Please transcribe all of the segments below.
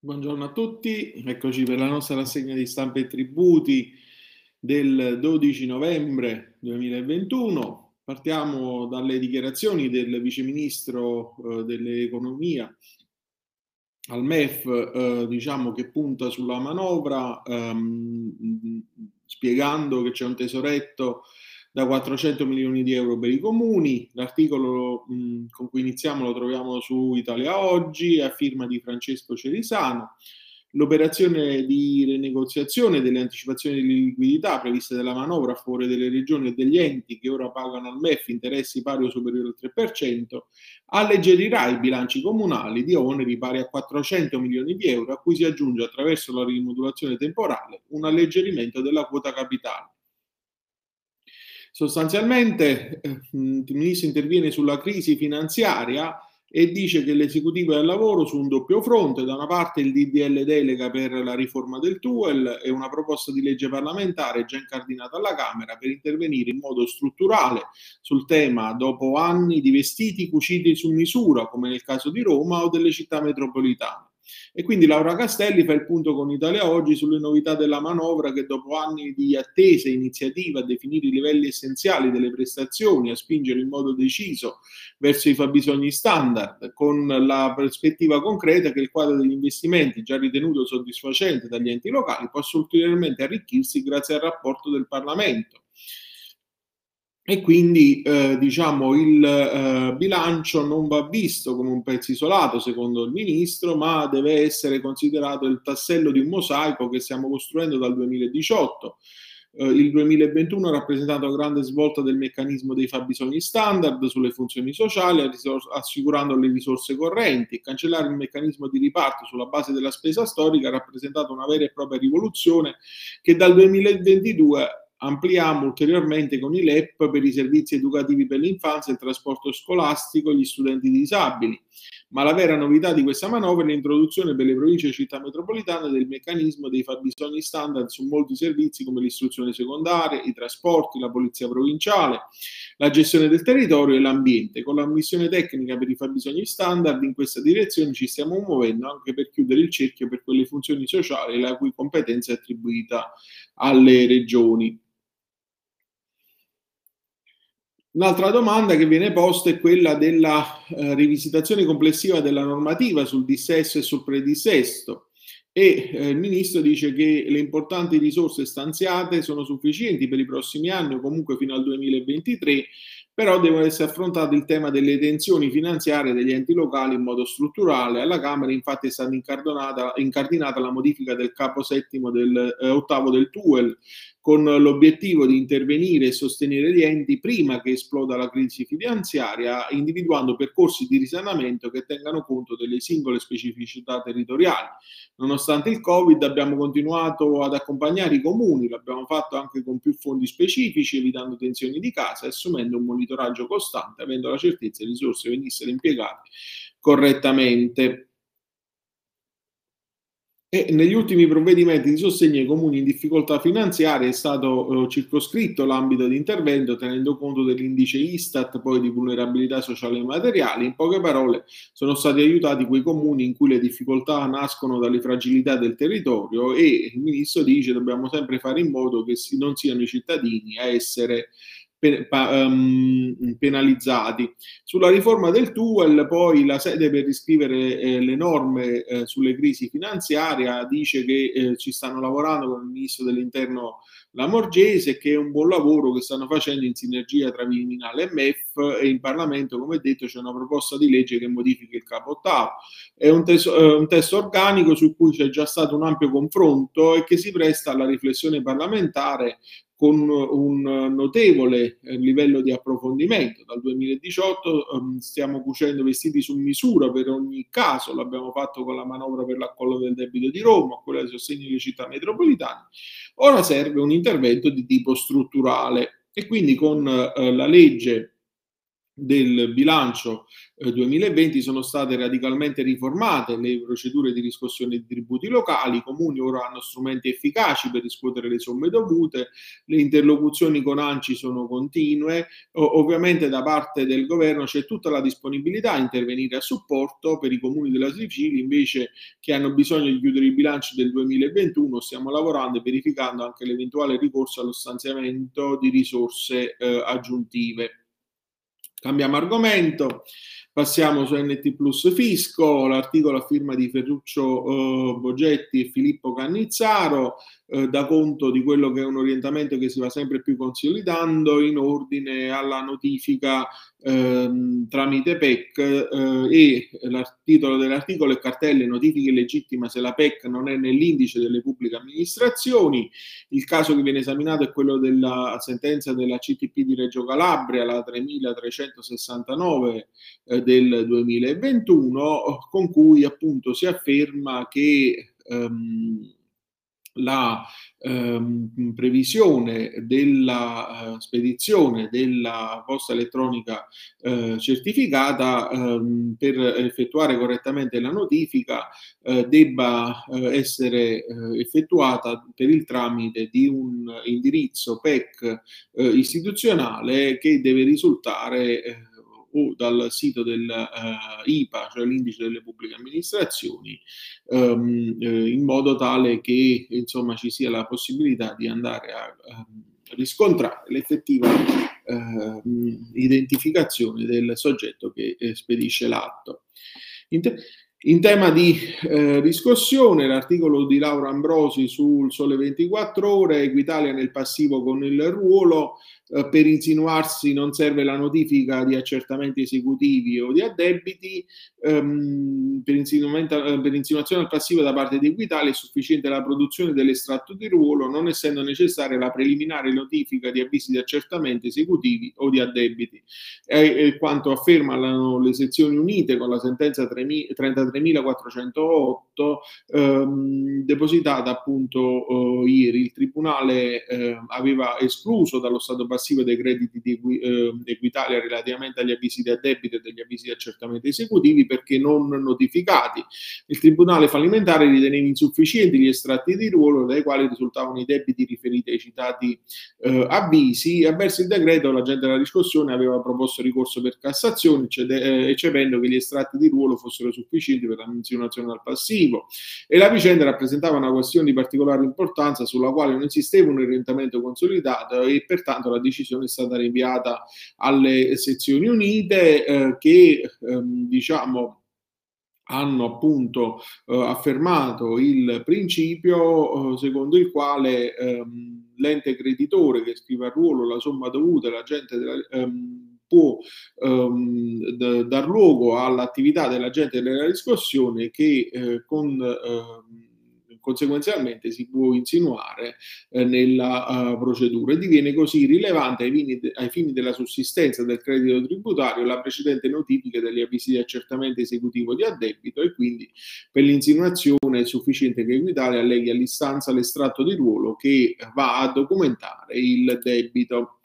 Buongiorno a tutti, eccoci per la nostra rassegna di stampa e tributi del 12 novembre 2021. Partiamo dalle dichiarazioni del viceministro eh, dell'economia al MEF, eh, diciamo che punta sulla manovra, ehm, spiegando che c'è un tesoretto da 400 milioni di euro per i comuni. L'articolo mh, con cui iniziamo lo troviamo su Italia Oggi, a firma di Francesco Cerisano. L'operazione di rinegoziazione delle anticipazioni di liquidità previste dalla manovra a favore delle regioni e degli enti che ora pagano al MEF interessi pari o superiori al 3%, alleggerirà i bilanci comunali di oneri pari a 400 milioni di euro, a cui si aggiunge attraverso la rimodulazione temporale un alleggerimento della quota capitale. Sostanzialmente eh, il ministro interviene sulla crisi finanziaria e dice che l'esecutivo è al lavoro su un doppio fronte, da una parte il DDL delega per la riforma del TUEL e una proposta di legge parlamentare già incardinata alla Camera per intervenire in modo strutturale sul tema dopo anni di vestiti cuciti su misura, come nel caso di Roma o delle città metropolitane. E quindi Laura Castelli fa il punto con Italia Oggi sulle novità della manovra che dopo anni di attese iniziativa a definire i livelli essenziali delle prestazioni, a spingere in modo deciso verso i fabbisogni standard, con la prospettiva concreta che il quadro degli investimenti, già ritenuto soddisfacente dagli enti locali, possa ulteriormente arricchirsi grazie al rapporto del Parlamento e quindi eh, diciamo il eh, bilancio non va visto come un pezzo isolato secondo il ministro ma deve essere considerato il tassello di un mosaico che stiamo costruendo dal 2018 eh, il 2021 ha rappresentato una grande svolta del meccanismo dei fabbisogni standard sulle funzioni sociali assicurando le risorse correnti. Cancellare il meccanismo di riparto sulla base della spesa storica ha rappresentato una vera e propria rivoluzione che dal 2022 ampliamo ulteriormente con i LEP per i servizi educativi per l'infanzia, il trasporto scolastico e gli studenti disabili. Ma la vera novità di questa manovra è l'introduzione per le province e città metropolitane del meccanismo dei fabbisogni standard su molti servizi come l'istruzione secondaria, i trasporti, la polizia provinciale, la gestione del territorio e l'ambiente. Con la missione tecnica per i fabbisogni standard in questa direzione ci stiamo muovendo anche per chiudere il cerchio per quelle funzioni sociali la cui competenza è attribuita alle regioni. Un'altra domanda che viene posta è quella della eh, rivisitazione complessiva della normativa sul dissesto e sul predissesto. E eh, il ministro dice che le importanti risorse stanziate sono sufficienti per i prossimi anni o comunque fino al 2023 però deve essere affrontato il tema delle tensioni finanziarie degli enti locali in modo strutturale. Alla Camera infatti è stata incardinata la modifica del capo settimo del eh, ottavo del TUEL con l'obiettivo di intervenire e sostenere gli enti prima che esploda la crisi finanziaria, individuando percorsi di risanamento che tengano conto delle singole specificità territoriali. Nonostante il Covid abbiamo continuato ad accompagnare i comuni, l'abbiamo fatto anche con più fondi specifici, evitando tensioni di casa e assumendo un monitoraggio costante, avendo la certezza che le risorse venissero impiegate correttamente. E negli ultimi provvedimenti di sostegno ai comuni in difficoltà finanziarie è stato eh, circoscritto l'ambito di intervento tenendo conto dell'indice Istat poi di vulnerabilità sociale e materiali. In poche parole sono stati aiutati quei comuni in cui le difficoltà nascono dalle fragilità del territorio e il ministro dice dobbiamo sempre fare in modo che non siano i cittadini a essere penalizzati. Sulla riforma del TUEL, poi la sede per riscrivere eh, le norme eh, sulle crisi finanziarie dice che eh, ci stanno lavorando con il ministro dell'interno Lamorgese e che è un buon lavoro che stanno facendo in sinergia tra Viminale e MEF e in Parlamento, come detto, c'è una proposta di legge che modifica il capo ottavo. È un, testo, eh, un testo organico su cui c'è già stato un ampio confronto e che si presta alla riflessione parlamentare con un notevole eh, livello di approfondimento. Dal 2018 ehm, stiamo cucendo vestiti su misura per ogni caso, l'abbiamo fatto con la manovra per l'accollo del debito di Roma, quella di sostegno alle città metropolitane. Ora serve un intervento di tipo strutturale. E quindi con eh, la legge del bilancio 2020 sono state radicalmente riformate le procedure di riscossione di tributi locali, i comuni ora hanno strumenti efficaci per riscuotere le somme dovute, le interlocuzioni con ANCI sono continue, ovviamente da parte del governo c'è tutta la disponibilità a intervenire a supporto per i comuni della Sicilia invece che hanno bisogno di chiudere i bilanci del 2021, stiamo lavorando e verificando anche l'eventuale ricorso allo stanziamento di risorse eh, aggiuntive. Cambiamo argomento. Passiamo su NT Plus Fisco, l'articolo a firma di Ferruccio eh, Bogetti e Filippo Cannizzaro eh, dà conto di quello che è un orientamento che si va sempre più consolidando in ordine alla notifica eh, tramite PEC eh, e il titolo dell'articolo è cartelle notifiche legittima se la PEC non è nell'indice delle pubbliche amministrazioni. Il caso che viene esaminato è quello della sentenza della CTP di Reggio Calabria, la 3369 del 2021 con cui appunto si afferma che ehm, la ehm, previsione della uh, spedizione della posta elettronica uh, certificata ehm, per effettuare correttamente la notifica uh, debba essere effettuata per il tramite di un indirizzo PEC istituzionale che deve risultare o dal sito del uh, IPA, cioè l'indice delle pubbliche amministrazioni, um, eh, in modo tale che insomma, ci sia la possibilità di andare a, a riscontrare l'effettiva uh, identificazione del soggetto che eh, spedisce l'atto. In, te- in tema di eh, riscossione, l'articolo di Laura Ambrosi sul Sole 24 Ore, Equitalia nel passivo con il ruolo, eh, per insinuarsi non serve la notifica di accertamenti esecutivi o di addebiti, ehm, per, eh, per, insinuazione al passivo da parte di Equitalia è sufficiente la produzione dell'estratto di ruolo, non essendo necessaria la preliminare notifica di avvisi di accertamento esecutivi o di addebiti. È, è quanto affermano le sezioni unite con la sentenza 33.408 ehm, depositata appunto eh, ieri. Il Tribunale eh, aveva escluso dallo Stato passivo dei crediti di eh, Equitalia relativamente agli avvisi di addebito e degli avvisi di accertamento esecutivi perché non notificati. Il Tribunale fallimentare riteneva insufficienti gli estratti di ruolo dai quali risultavano i debiti riferiti ai citati eh, avvisi. Avverso il decreto, l'agente della riscossione aveva proposto ricorso per Cassazione, eh, eccependo che gli estratti di ruolo fossero sufficienti per la menzione al passivo. E la vicenda rappresentava una questione di particolare importanza sulla quale non esisteva un orientamento consolidato e pertanto la decisione è stata rinviata alle sezioni unite eh, che ehm, diciamo hanno appunto eh, affermato il principio eh, secondo il quale ehm, l'ente creditore che scrive a ruolo la somma dovuta l'agente della, ehm, può ehm, d- dar luogo all'attività dell'agente della riscossione che eh, con ehm, conseguenzialmente si può insinuare eh, nella uh, procedura e diviene così rilevante ai fini, de- ai fini, della sussistenza del credito tributario la precedente notifica degli avvisi di accertamento esecutivo di addebito e quindi per l'insinuazione è sufficiente che Equitalia alleghi all'istanza l'estratto di ruolo che va a documentare il debito.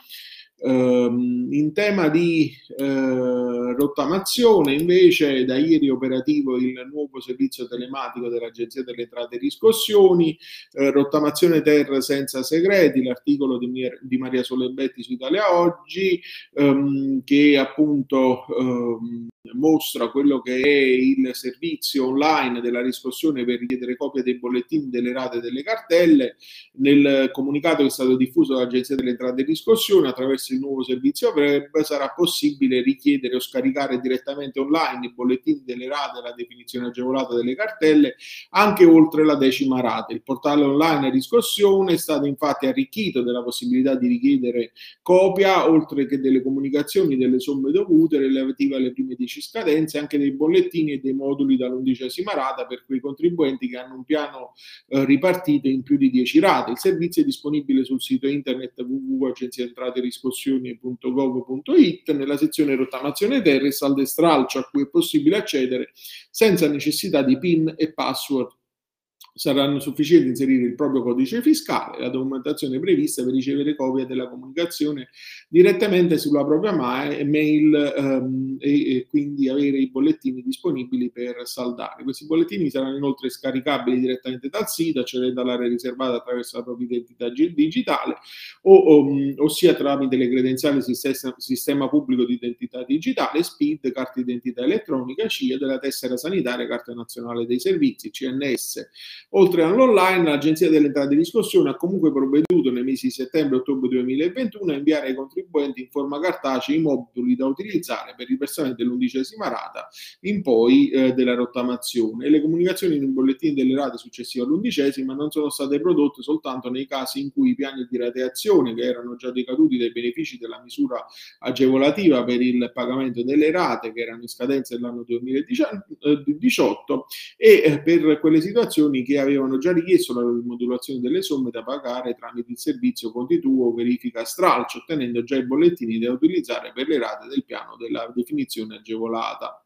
Um, in tema di uh, rottamazione, invece, da ieri operativo il nuovo servizio telematico dell'Agenzia delle Entrate e Riscossioni, uh, rottamazione ter senza segreti, l'articolo di, di Maria Solebetti su Italia Oggi, um, che appunto um, mostra quello che è il servizio online della riscossione per richiedere copia dei bollettini delle rate delle cartelle. Nel comunicato che è stato diffuso dall'Agenzia delle Entrate e Riscossione attraverso il nuovo servizio web sarà possibile richiedere o scaricare direttamente online i bollettini delle rate e la definizione agevolata delle cartelle anche oltre la decima rata. Il portale online riscossione è stato infatti arricchito della possibilità di richiedere copia oltre che delle comunicazioni delle somme dovute relative alle prime 10 scadenze anche dei bollettini e dei moduli dall'undicesima rata per quei contribuenti che hanno un piano eh, ripartito in più di 10 rate. Il servizio è disponibile sul sito internet www.agenziaentrateriscossioni.gov.it nella sezione rottamazione terra e saldo stralcio a cui è possibile accedere senza necessità di PIN e password saranno sufficienti inserire il proprio codice fiscale, la documentazione prevista per ricevere copia della comunicazione direttamente sulla propria mail ehm, e, e, quindi avere i bollettini disponibili per saldare. Questi bollettini saranno inoltre scaricabili direttamente dal sito, accedendo all'area riservata attraverso la propria identità digitale, o, o, ossia tramite le credenziali sistema, sistema pubblico di identità digitale, SPID, carta d'identità elettronica, CIA, della tessera sanitaria, carta nazionale dei servizi, CNS Oltre all'online, l'Agenzia delle Entrate di Riscossione ha comunque provveduto nei mesi di settembre e ottobre 2021 a inviare ai contribuenti in forma cartacea i moduli da utilizzare per il versamento dell'undicesima rata in poi eh, della rottamazione. Le comunicazioni nei bollettini delle rate successive all'undicesima non sono state prodotte soltanto nei casi in cui i piani di rateazione, che erano già decaduti dai benefici della misura agevolativa per il pagamento delle rate, che erano in scadenza dell'anno 2018, e eh, per quelle situazioni che avevano già richiesto la rimodulazione delle somme da pagare tramite il servizio conti tuo verifica stralcio, ottenendo già i bollettini da utilizzare per le rate del piano della definizione agevolata.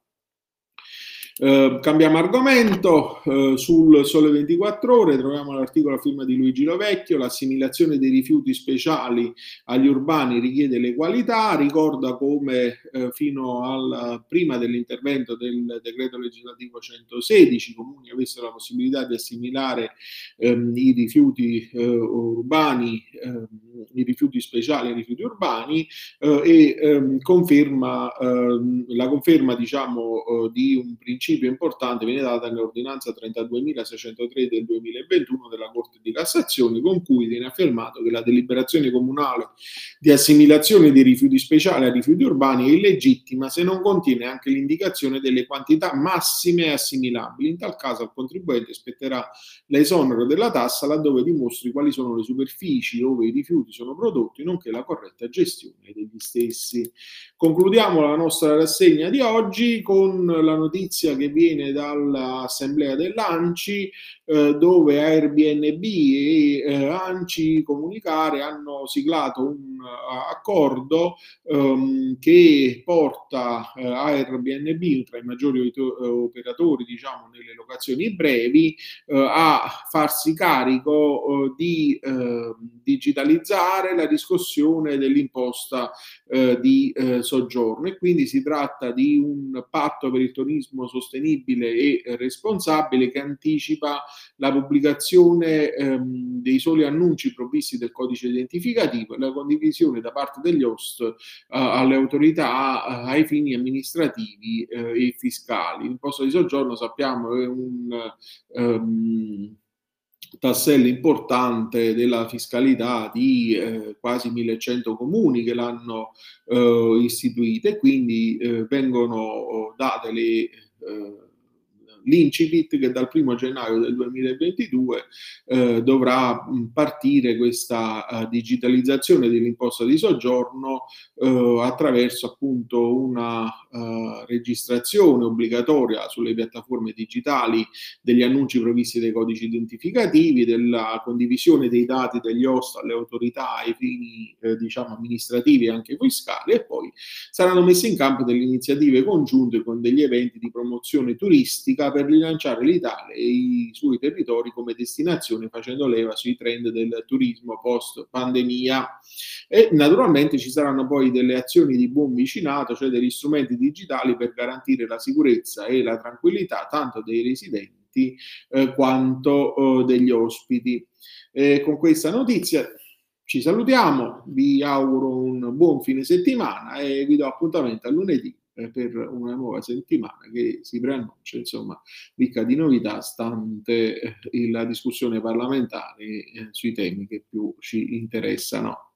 Eh, cambiamo argomento, eh, sul Sole 24 Ore troviamo l'articolo a firma di Luigi Lovecchio, l'assimilazione dei rifiuti speciali agli urbani richiede le qualità, ricorda come eh, fino al prima dell'intervento del decreto legislativo 116 i comuni avessero la possibilità di assimilare ehm, i rifiuti eh, urbani, ehm, i rifiuti speciali ai rifiuti urbani eh, e ehm, conferma ehm, la conferma diciamo di un principio principio importante viene data nell'ordinanza 32.603 del 2021 della Corte di Cassazione, con cui viene affermato che la deliberazione comunale di assimilazione dei rifiuti speciali a rifiuti urbani è illegittima se non contiene anche l'indicazione delle quantità massime assimilabili. In tal caso al contribuente spetterà l'esonero della tassa laddove dimostri quali sono le superfici dove i rifiuti sono prodotti, nonché la corretta gestione degli stessi. Concludiamo la nostra rassegna di oggi con la notizia che viene dall'assemblea dell'ANCI eh, dove Airbnb e eh, ANCI Comunicare hanno siglato un uh, accordo um, che porta uh, Airbnb, tra i maggiori operatori diciamo, nelle locazioni brevi, uh, a farsi carico di digitalizzare la riscossione dell'imposta di soggiorno. E quindi si tratta di un patto per il turismo sostenibile e responsabile che anticipa la pubblicazione ehm, dei soli annunci provvisti del codice identificativo e la condivisione da parte degli host eh, alle autorità eh, ai fini amministrativi eh, e fiscali. L'imposta di soggiorno sappiamo è un um, tassello importante della fiscalità di eh, quasi 1100 comuni che l'hanno eh, istituita e quindi eh, vengono date le uh, l'incipit che dal primo gennaio del 2022 eh, dovrà partire questa uh, digitalizzazione dell'imposta di soggiorno uh, attraverso appunto una uh, registrazione obbligatoria sulle piattaforme digitali degli annunci provvisti dai codici identificativi, della condivisione dei dati degli host alle autorità ai fini diciamo amministrativi e anche fiscali e poi saranno messe in campo delle iniziative congiunte con degli eventi di promozione turistica per rilanciare l'Italia e i suoi territori come destinazione facendo leva sui trend del turismo post pandemia. E naturalmente ci saranno poi delle azioni di buon vicinato, cioè degli strumenti digitali per garantire la sicurezza e la tranquillità tanto dei residenti eh, quanto eh, degli ospiti. Eh, con questa notizia ci salutiamo, vi auguro un buon fine settimana e vi do appuntamento a lunedì eh, per una nuova settimana che si preannuncia, insomma, ricca di novità, stante eh, la discussione parlamentare eh, sui temi che più ci interessano.